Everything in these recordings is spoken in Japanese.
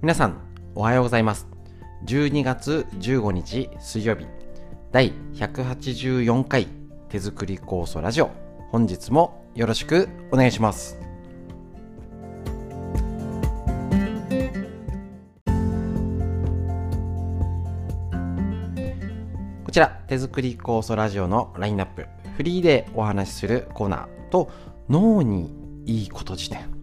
皆さん、おはようございます。12月15日水曜日、第184回手作り酵素ラジオ。本日もよろしくお願いします。こちら、手作り酵素ラジオのラインナップ、フリーでお話しするコーナーと、脳にいいこと辞典。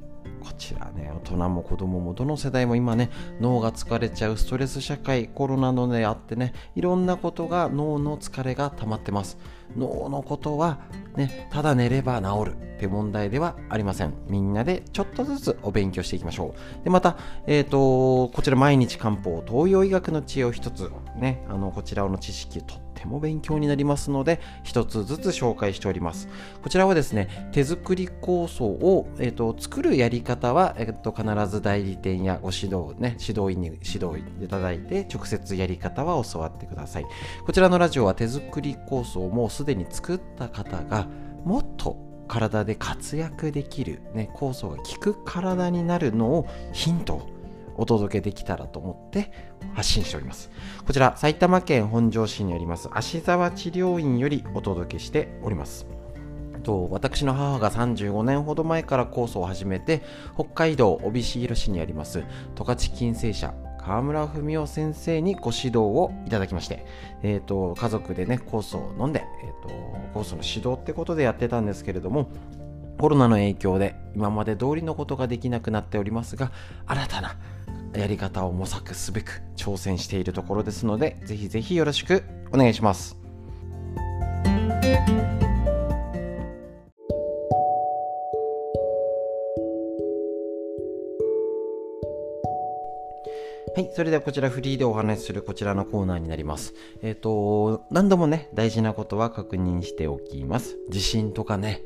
ちらね、大人も子供もどの世代も今ね、脳が疲れちゃうストレス社会、コロナのであってね、いろんなことが脳の疲れが溜まってます。脳のことはね、ただ寝れば治るって問題ではありません。みんなでちょっとずつお勉強していきましょう。で、また、えっ、ー、と、こちら毎日漢方、東洋医学の知恵を一つ、ね、あの、こちらの知識とても勉強になりますので、一つずつ紹介しております。こちらはですね、手作り構想を、えーと、作るやり方は、えーと、必ず代理店やご指導、ね、指導員に指導いただいて、直接やり方は教わってください。こちらのラジオは手作り構想をもうすでに作った方が、もっと体で活躍できる、ね、酵素が効く体になるのをヒントお届けできたらと思って発信しております。こちら、埼玉県本庄市にあります芦沢治療院よりお届けしております。と私の母が35年ほど前からコースを始めて北海道帯広市にあります十勝金星社川村文夫先生にご指導をいただきまして、えーと、家族でねコースを飲んで、えーと、とコースの指導ってことでやってたんですけれどもコロナの影響で今まで通りのことができなくなっておりますが新たなやり方を模索すべく挑戦しているところですので、ぜひぜひよろしくお願いします。はい。それではこちらフリーでお話しするこちらのコーナーになります。えっ、ー、と、何度もね、大事なことは確認しておきます。地震とかね、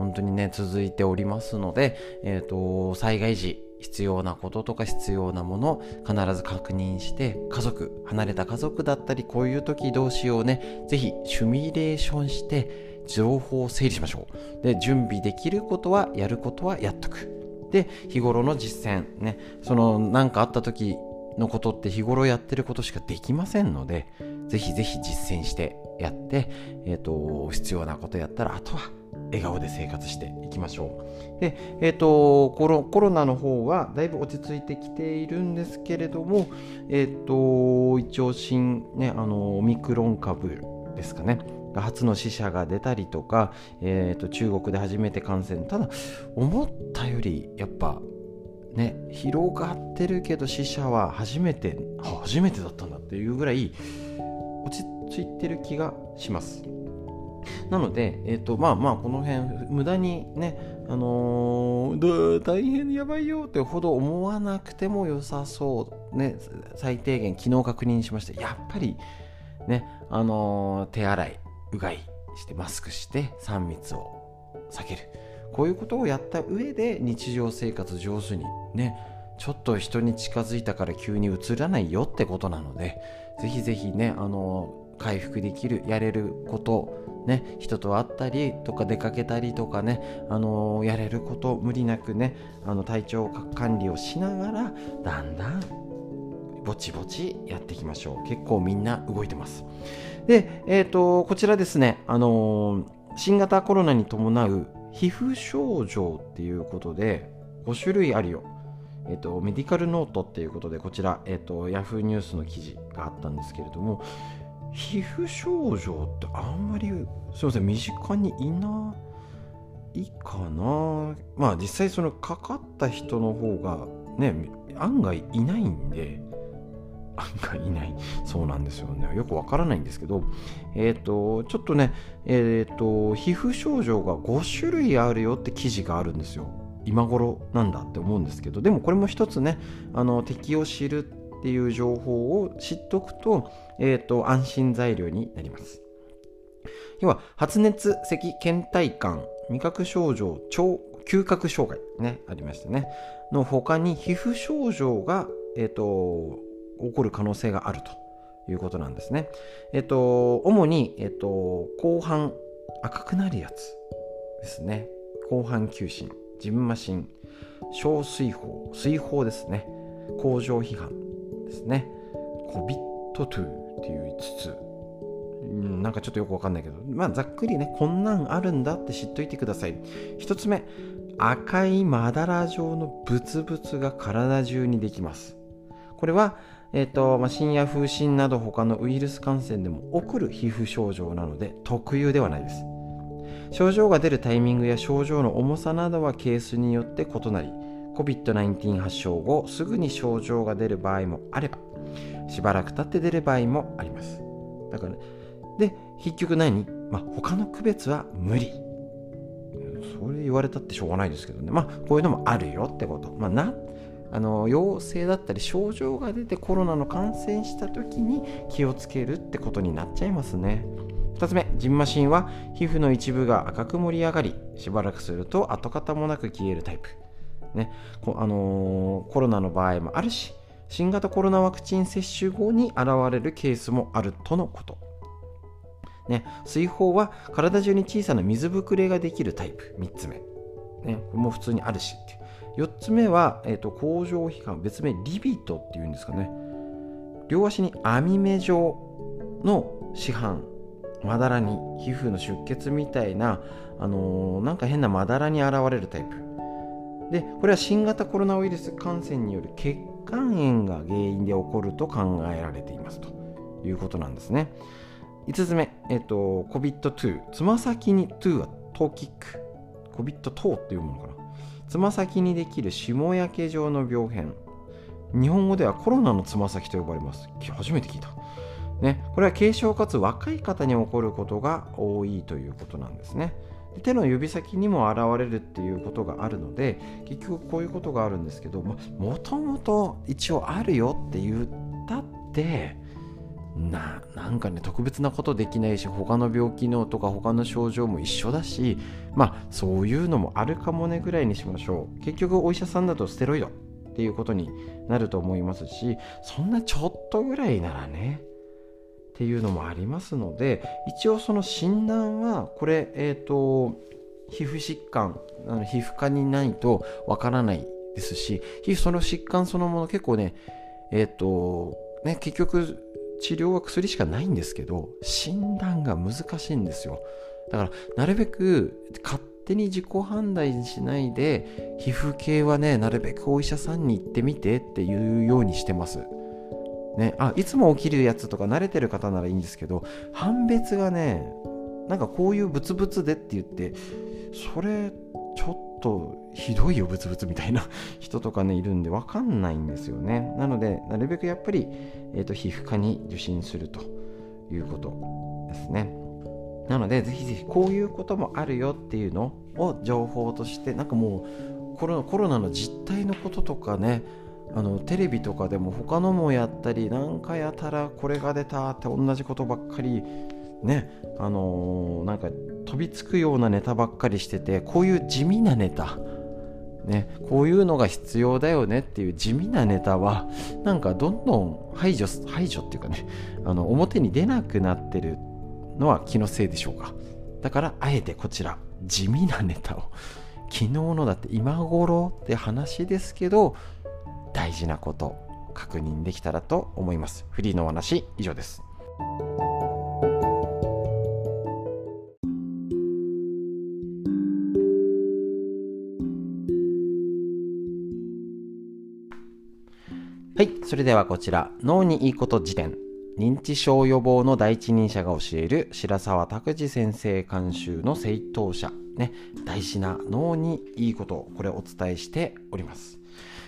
本当にね、続いておりますので、えっ、ー、と、災害時、必要なこととか必要なもの必ず確認して家族離れた家族だったりこういう時どうしようねぜひシミュレーションして情報を整理しましょう。で準備できることはやることはやっとく。で日頃の実践ねその何かあった時のことって日頃やってることしかできませんのでぜひぜひ実践してやって、えーと必要なことやったらあとは笑顔で生活していきましょう。で、えっ、ー、とコロ、コロナの方はだいぶ落ち着いてきているんですけれども、えっ、ー、と、一応新、ね、あの、オミクロン株ですかね。初の死者が出たりとか、えーと、中国で初めて感染ただ思ったよりやっぱね広がってるけど死者は初めて初めてだったんだっていうぐらい落ち着いてる気がしますなので、えっ、ー、と、まあまあ、この辺、無駄にね、あのー、大変やばいよってほど思わなくても良さそう。ね、最低限、昨日確認しまして、やっぱり、ね、あのー、手洗い、うがいして、マスクして、3密を避ける。こういうことをやった上で、日常生活上手にね、ちょっと人に近づいたから急にうつらないよってことなので、ぜひぜひね、あの回復できる、やれること、ね、人と会ったりとか出かけたりとかね、あのー、やれること無理なくねあの体調管理をしながらだんだんぼちぼちやっていきましょう。結構みんな動いてます。で、えーと、こちらですね、あのー、新型コロナに伴う皮膚症状っていうことで5種類あるよ。えっ、と、メディカルノートっていうことで、こちら、えっ、と、ヤフーニュースの記事があったんですけれども、皮膚症状ってあんまりすいません身近にいないかな。まあ実際そのかかった人の方がね案外いないんで案外いない。そうなんですよね。よくわからないんですけどえっ、ー、とちょっとねえっ、ー、と皮膚症状が5種類あるよって記事があるんですよ。今頃なんだって思うんですけどでもこれも一つねあの敵を知るっていう情報を知っておくと,、えーと、安心材料になります。要は発熱、咳、倦怠感、味覚症状、超嗅覚障害ね、ありましたね。の他に皮膚症状が、えーと、起こる可能性があるということなんですね。えっ、ー、と、主に、え、ー、と、後半赤くなるやつですね。後半球心、ジンマシン、小水泡、水泡ですね。工場批判ですね。COVID-2 っていう5つ。なんかちょっとよくわかんないけど。まあざっくりねこんなんあるんだって知っといてください。1つ目赤いまだら状のブツブツが体中にできます。これはえーとまあ、深夜風疹など他のウイルス感染でも起こる皮膚症状なので特有ではないです。症状が出るタイミングや症状の重さなどはケースによって異なり COVID-19 発症後すぐに症状が出る場合もあればしばらく経って出る場合もあります。だから、ね、で結局何、まあ、他の区別は無理。それ言われたってしょうがないですけどね。まあこういうのもあるよってこと。まあなあの陽性だったり症状が出てコロナの感染した時に気をつけるってことになっちゃいますね。2つ目ジンマシンは皮膚の一部が赤く盛り上がりしばらくすると跡形もなく消えるタイプ、ねあのー、コロナの場合もあるし新型コロナワクチン接種後に現れるケースもあるとのこと。ね、水泡は体中に小さな水ぶくれができるタイプ。3つ目、ね、これも普通にあるし。っていう4つ目は、えーと、甲状皮膚別名リビトっていうんですかね。両足に網目状の市販まだらに皮膚の出血みたいな、あのー、なんか変なまだらに現れるタイプ。でこれは新型コロナウイルス感染による血管炎が原因で起こると考えられていますと。いうことなんですね。5つ目、えっ、ー、と COVID-2 つま先に2はトーキック。COVID-2 っていうものかな。つま先にできる霜焼け状の病変。日本語ではコロナのつま先と呼ばれます。初めて聞いた。ね、これは軽症かつ若い方に起こることが多いということなんですね。手の指先にも現れるっていうことがあるので結局こういうことがあるんですけどもともと一応あるよって言ったってななんかね特別なことできないし他の病気のとか他の症状も一緒だしまあそういうのもあるかもねぐらいにしましょう。結局お医者さんだとステロイドっていうことになると思いますしそんなちょっとぐらいならねっていうのもありますので一応その診断はこれえっ、ー、と皮膚疾患あの皮膚科にないとわからないですし皮膚その疾患そのもの結構ねえっ、ー、とね結局治療は薬しかないんですけど診断が難しいんですよ。だからなるべく勝手に自己判断しないで皮膚系はねなるべくお医者さんに行ってみてっていうようにしてます。ね、あいつも起きるやつとか慣れてる方ならいいんですけど判別がねなんかこういうブツブツでって言ってそれちょっとひどいよブツブツみたいな人とかねいるんで分かんないんですよね。なのでなるべくやっぱり、えーと、皮膚科に受診するということですね。なのでぜひぜひこういうこともあるよっていうのを情報としてなんかもうコロコロナの実態のこととかねあのテレビとかでも他のもやったりなんかやたらこれが出たって同じことばっかりねあのー、なんか飛びつくようなネタばっかりしててこういう地味なネタね、こういうのが必要だよねっていう地味なネタはなんかどんどん排除排除っていうかねあの表に出なくなってるのは気のせいでしょうか。だからあえてこちら地味なネタを。昨日のだって今頃って話ですけど大事なこと確認できたらと思いますフリーのお話以上ですはい、それではこちら、脳にいいこと辞典。認知症予防の第一人者が教える白沢拓司先生監修の正当者。ね、大事な脳にいいこと、これをお伝えしております。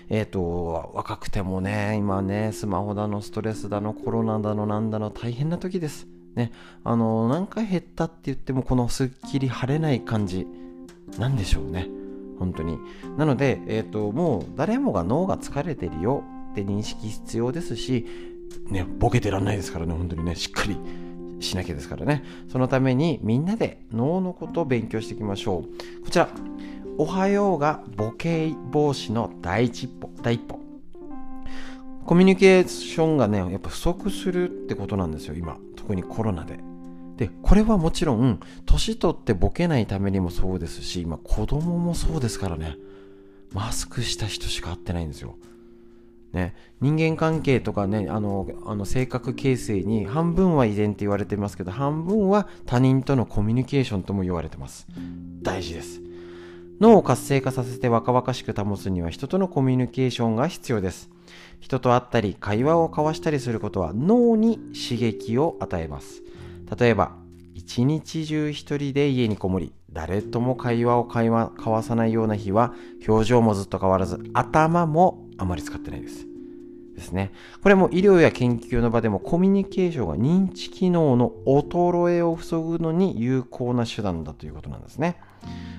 えっ、ー、と、若くてもね、今ね、スマホだの、ストレスだの、コロナだの、なんだの、大変な時です。ね、あの、何回減ったって言っても、このすっきり晴れない感じ、なんでしょうね。本当に。なので、えっ、ー、と、もう誰もが脳が疲れてるよって認識必要ですし、ね、ボケてらんないですからね、本当にね、しっかりしなきゃですからね。そのためにみんなで脳のことを勉強していきましょう。こちら、おはようがボケ防止の第一歩、第一歩。コミュニケーションがね、やっぱ不足するってことなんですよ、今。特にコロナで。で、これはもちろん、年取ってボケないためにもそうですし、今子供もそうですからね。マスクした人しか会ってないんですよ。ね、人間関係とかねあのあの性格形成に半分は遺伝って言われてますけど半分は他人とのコミュニケーションとも言われてます大事です脳を活性化させて若々しく保つには人とのコミュニケーションが必要です。人と会ったり会話を交わしたりすることは脳に刺激を与えます。例えば一日中一人で家にこもり誰とも会話を会話交わさないような日は表情もずっと変わらず頭もあまり使ってないです。ですね。これも医療や研究の場でもコミュニケーションが認知機能の衰えを防ぐのに有効な手段だということなんですね。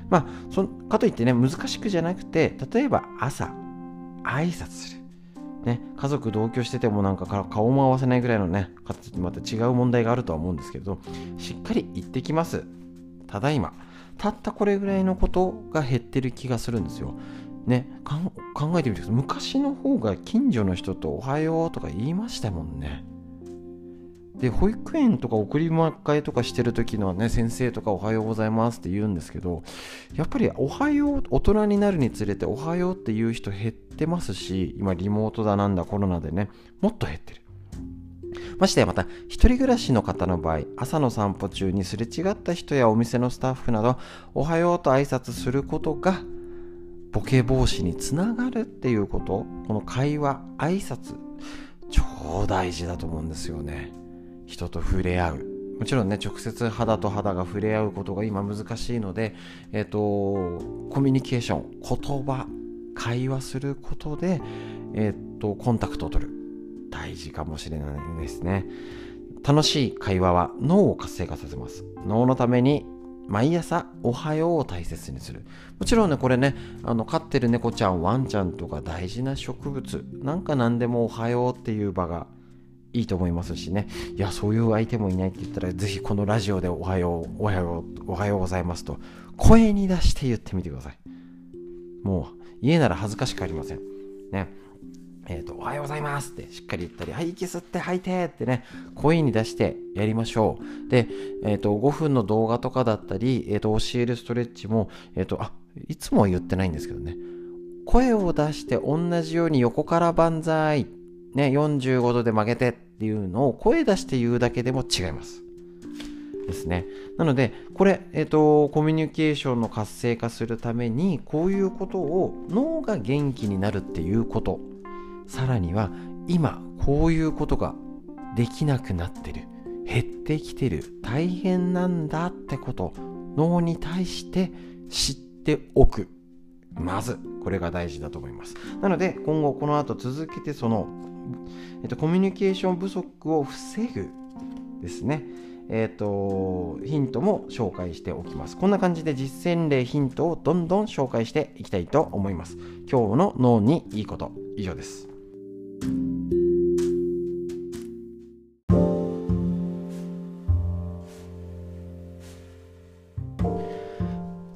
まあそかといってね難しくじゃなくて例えば朝挨拶するね、家族同居しててもなんか顔も合わせないぐらいのね、また違う問題があるとは思うんですけれど、しっかり言ってきます。ただいま。たったこれぐらいのことが減ってる気がするんですよ。ね、考えてみてください。昔の方が近所の人とおはようとか言いましたもんね。で保育園とか送り迎えとかしてる時のね先生とかおはようございますって言うんですけどやっぱりおはよう大人になるにつれておはようっていう人減ってますし今リモートだなんだコロナでねもっと減ってる。ましてやまた一人暮らしの方の場合朝の散歩中にすれ違った人やお店のスタッフなどおはようと挨拶することがボケ防止につながるっていうことこの会話挨拶超大事だと思うんですよね。人と触れ合う。もちろんね直接肌と肌が触れ合うことが今難しいので、えっ、ー、とコミュニケーション言葉会話することで、えっ、ー、とコンタクトを取る。大事かもしれないですね。楽しい会話は脳を活性化させます。脳のために毎朝おはようを大切にする。もちろんねこれねあの飼ってる猫ちゃんワンちゃんとか大事な植物なんか何でもおはようっていう場がいいと思いますしね。いやそういう相手もいないって言ったらぜひこのラジオでおはようおはようおはようございますと声に出して言ってみてください。もう家なら恥ずかしくありません。ね。えっ、ー、と、おはようございますってしっかり言ったり、はい、息吸って吐いてってね、声に出してやりましょう。で、えっ、ー、と、5分の動画とかだったり、えっ、ー、と、教えるストレッチも、えっ、と、あ、いつもは言ってないんですけどね、声を出して同じように横から万歳。ね、45度で曲げて。っていうのを声出して言うだけでも違います。ですね。なので、これ、えっ、ー、と、コミュニケーションの活性化するために、こういうことを脳が元気になるっていうこと、さらには、今、こういうことができなくなってる、減ってきてる、大変なんだってこと、脳に対して知っておく。まず、これが大事だと思います。なので、今後この後続けてそのえっと、コミュニケーション不足を防ぐですね。えっ、と、ヒントも紹介しておきます。こんな感じで実践例ヒントをどんどん紹介していきたいと思います。今日の脳にいいこと、以上です。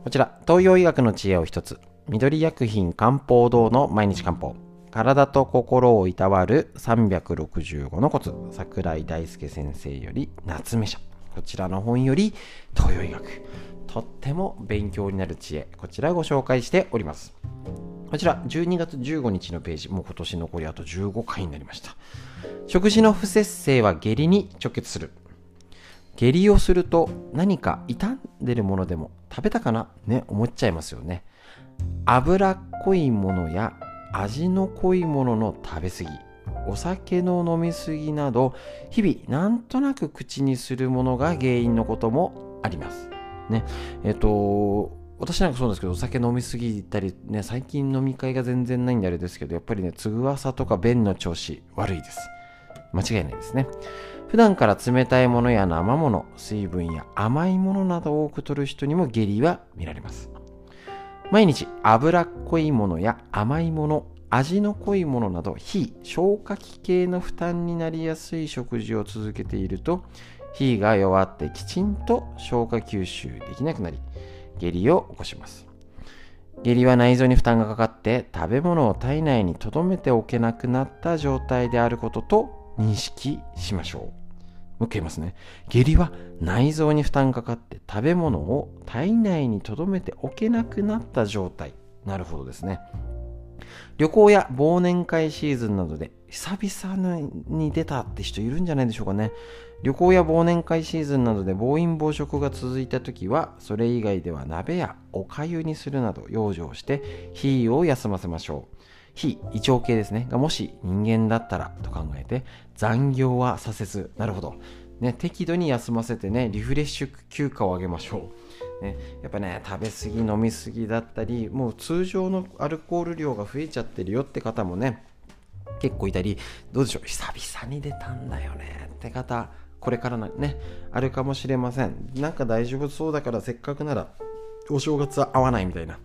こちら、東洋医学の知恵を一つ、緑薬品漢方堂の毎日漢方。体と心をいたわる365のコツ。桜井大輔先生より夏目社。こちらの本より東洋医学。とっても勉強になる知恵。こちらご紹介しております。こちら12月15日のページ。もう今年残りあと15回になりました。食事の不節制は下痢に直結する。下痢をすると何か傷んでるものでも食べたかな？ね思っちゃいますよね。脂っこいものや味の濃いものの食べ過ぎお酒の飲み過ぎなど日々なんとなく口にするものが原因のこともあります。ね。えっ、と私なんかそうなんですけどお酒飲みすぎたりね最近飲み会が全然ないんであれですけどやっぱりねつぐわさとか便の調子悪いです。間違いないですね。普段から冷たいものや生もの水分や甘いものなどを多く摂る人にも下痢は見られます。毎日脂っこいものや甘いもの味の濃いものなど非消化器系の負担になりやすい食事を続けていると火が弱ってきちんと消化吸収できなくなり下痢を起こします。下痢は内臓に負担がかかって食べ物を体内に留めておけなくなった状態であることと認識しましょう。もう一回言いますね。下痢は内臓に負担かかって食べ物を体内に留めておけなくなった状態。なるほどですね。旅行や忘年会シーズンなどで久々に出たって人いるんじゃないでしょうかね。旅行や忘年会シーズンなどで暴飲暴食が続いた時はそれ以外では鍋やおかゆにするなど養生して火を休ませましょう非胃腸系ですね。がもし人間だったらと考えて残業はさせず。なるほど、ね、適度に休ませてねリフレッシュ休暇をあげましょう、ね、やっぱね食べ過ぎ飲み過ぎだったりもう通常のアルコール量が増えちゃってるよって方もね結構いたりどうでしょう久々に出たんだよねって方これからねあるかもしれません。なんか大丈夫そうだからせっかくならお正月は会わないみたいな。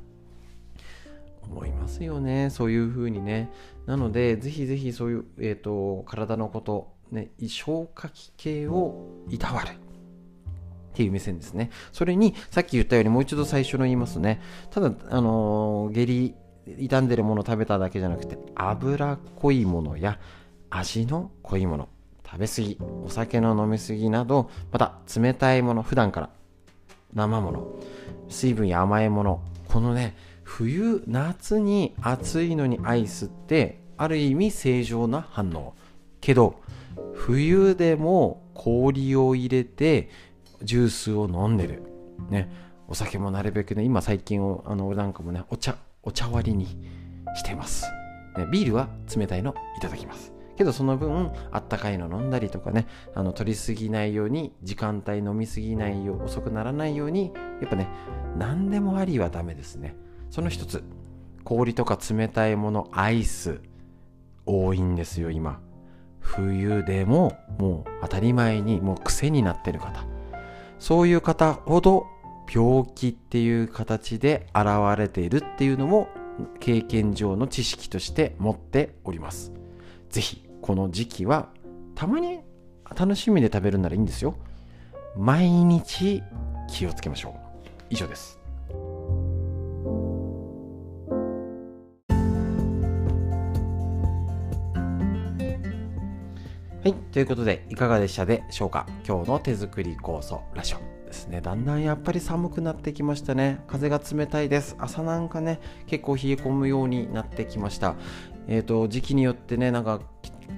思いますよね。そういう風にね。なのでぜひぜひそういう、えーと、体のこと、ね、消化器系をいたわる。っていう目線ですね。それにさっき言ったようにもう一度最初の言いますね。ただあのー、下痢傷んでるもの食べただけじゃなくて脂っこいものや味の濃いもの食べ過ぎお酒の飲み過ぎなどまた冷たいもの普段から生もの水分や甘いものこのね冬夏に暑いのにアイスってある意味正常な反応。けど冬でも氷を入れてジュースを飲んでる。ね。お酒もなるべくね今最近あのなんかもねお茶お茶割りにしてます、ね、ビールは冷たいのいただきます。けどその分あったかいの飲んだりとかねあの取りすぎないように時間帯飲みすぎないよう遅くならないようにやっぱね何でもありはダメですね。その一つ氷とか冷たいものアイス多いんですよ今。冬でももう当たり前にもう癖になってる方。そういう方ほど病気っていう形で現れているっていうのも経験上の知識として持っております。ぜひこの時期はたまに楽しみで食べるならいいんですよ。毎日気をつけましょう。以上です。はい。ということで、いかがでしたでしょうか？今日の手作り酵素ラジオですね。だんだんやっぱり寒くなってきましたね。風が冷たいです。朝なんかね、結構冷え込むようになってきました。えっ、ー、と、時期によってね、なんか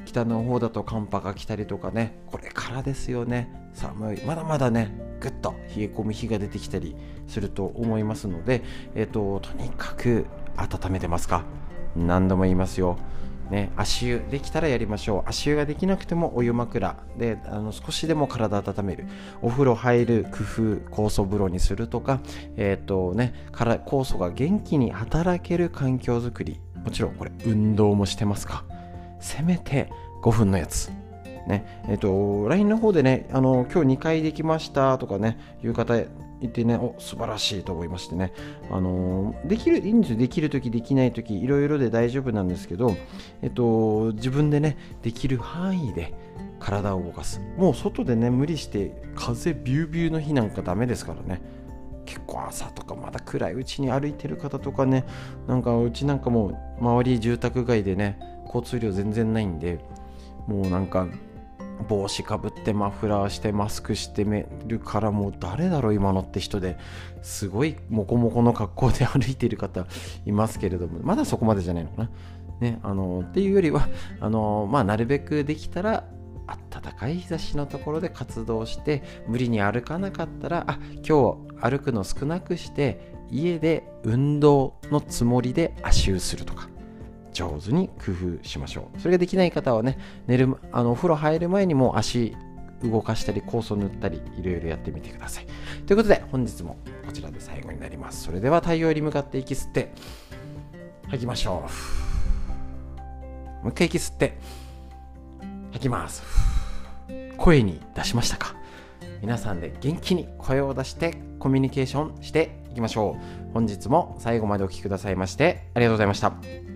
北の方だと寒波が来たりとかねこれからですよね寒いまだまだねぐっと冷え込む日が出てきたりすると思いますので、えーと、とにかく温めてますか？何度も言いますよね、足湯できたらやりましょう。足湯ができなくてもお湯枕であの少しでも体温める。お風呂入る工夫酵素風呂にするとか、えーとね、から酵素が元気に働ける環境づくり。もちろんこれ運動もしてますか。せめて5分のやつ。ね、えっ、ー、と、LINE の方でね、あの、今日2回できましたとかね、いう方いてね、お、素晴らしいと思いましてね、あのできる、いいんですよ。できるとき、できないとき、いろいろで大丈夫なんですけど、えっ、と、自分でね、できる範囲で体を動かす。もう外でね、無理して風ビュービューの日なんかダメですからね。結構朝とかまだ暗いうちに歩いてる方とかねなんかうちなんかもう周り住宅街でね交通量全然ないんでもうなんか帽子かぶってマフラーしてマスクしてるからもう誰だろう今のって人ですごいモコモコの格好で歩いている方いますけれども まだそこまでじゃないのかな。ね、あのっていうよりはあの、まあ、なるべくできたら暖かい日差しのところで活動して無理に歩かなかったらあ今日歩くの少なくして家で運動のつもりで足湯するとか上手に工夫しましょう。それができない方はね寝るあのお風呂入る前にも足動かしたり酵素塗ったりいろいろやってみてください。ということで本日もこちらで最後になります。それでは太陽に向かって息吸って吐きましょう。もう一回息吸って吐きます。声に出しましたか？皆さんで元気に声を出してコミュニケーションしていきましょう。本日も最後までお聴きくださいましてありがとうございました。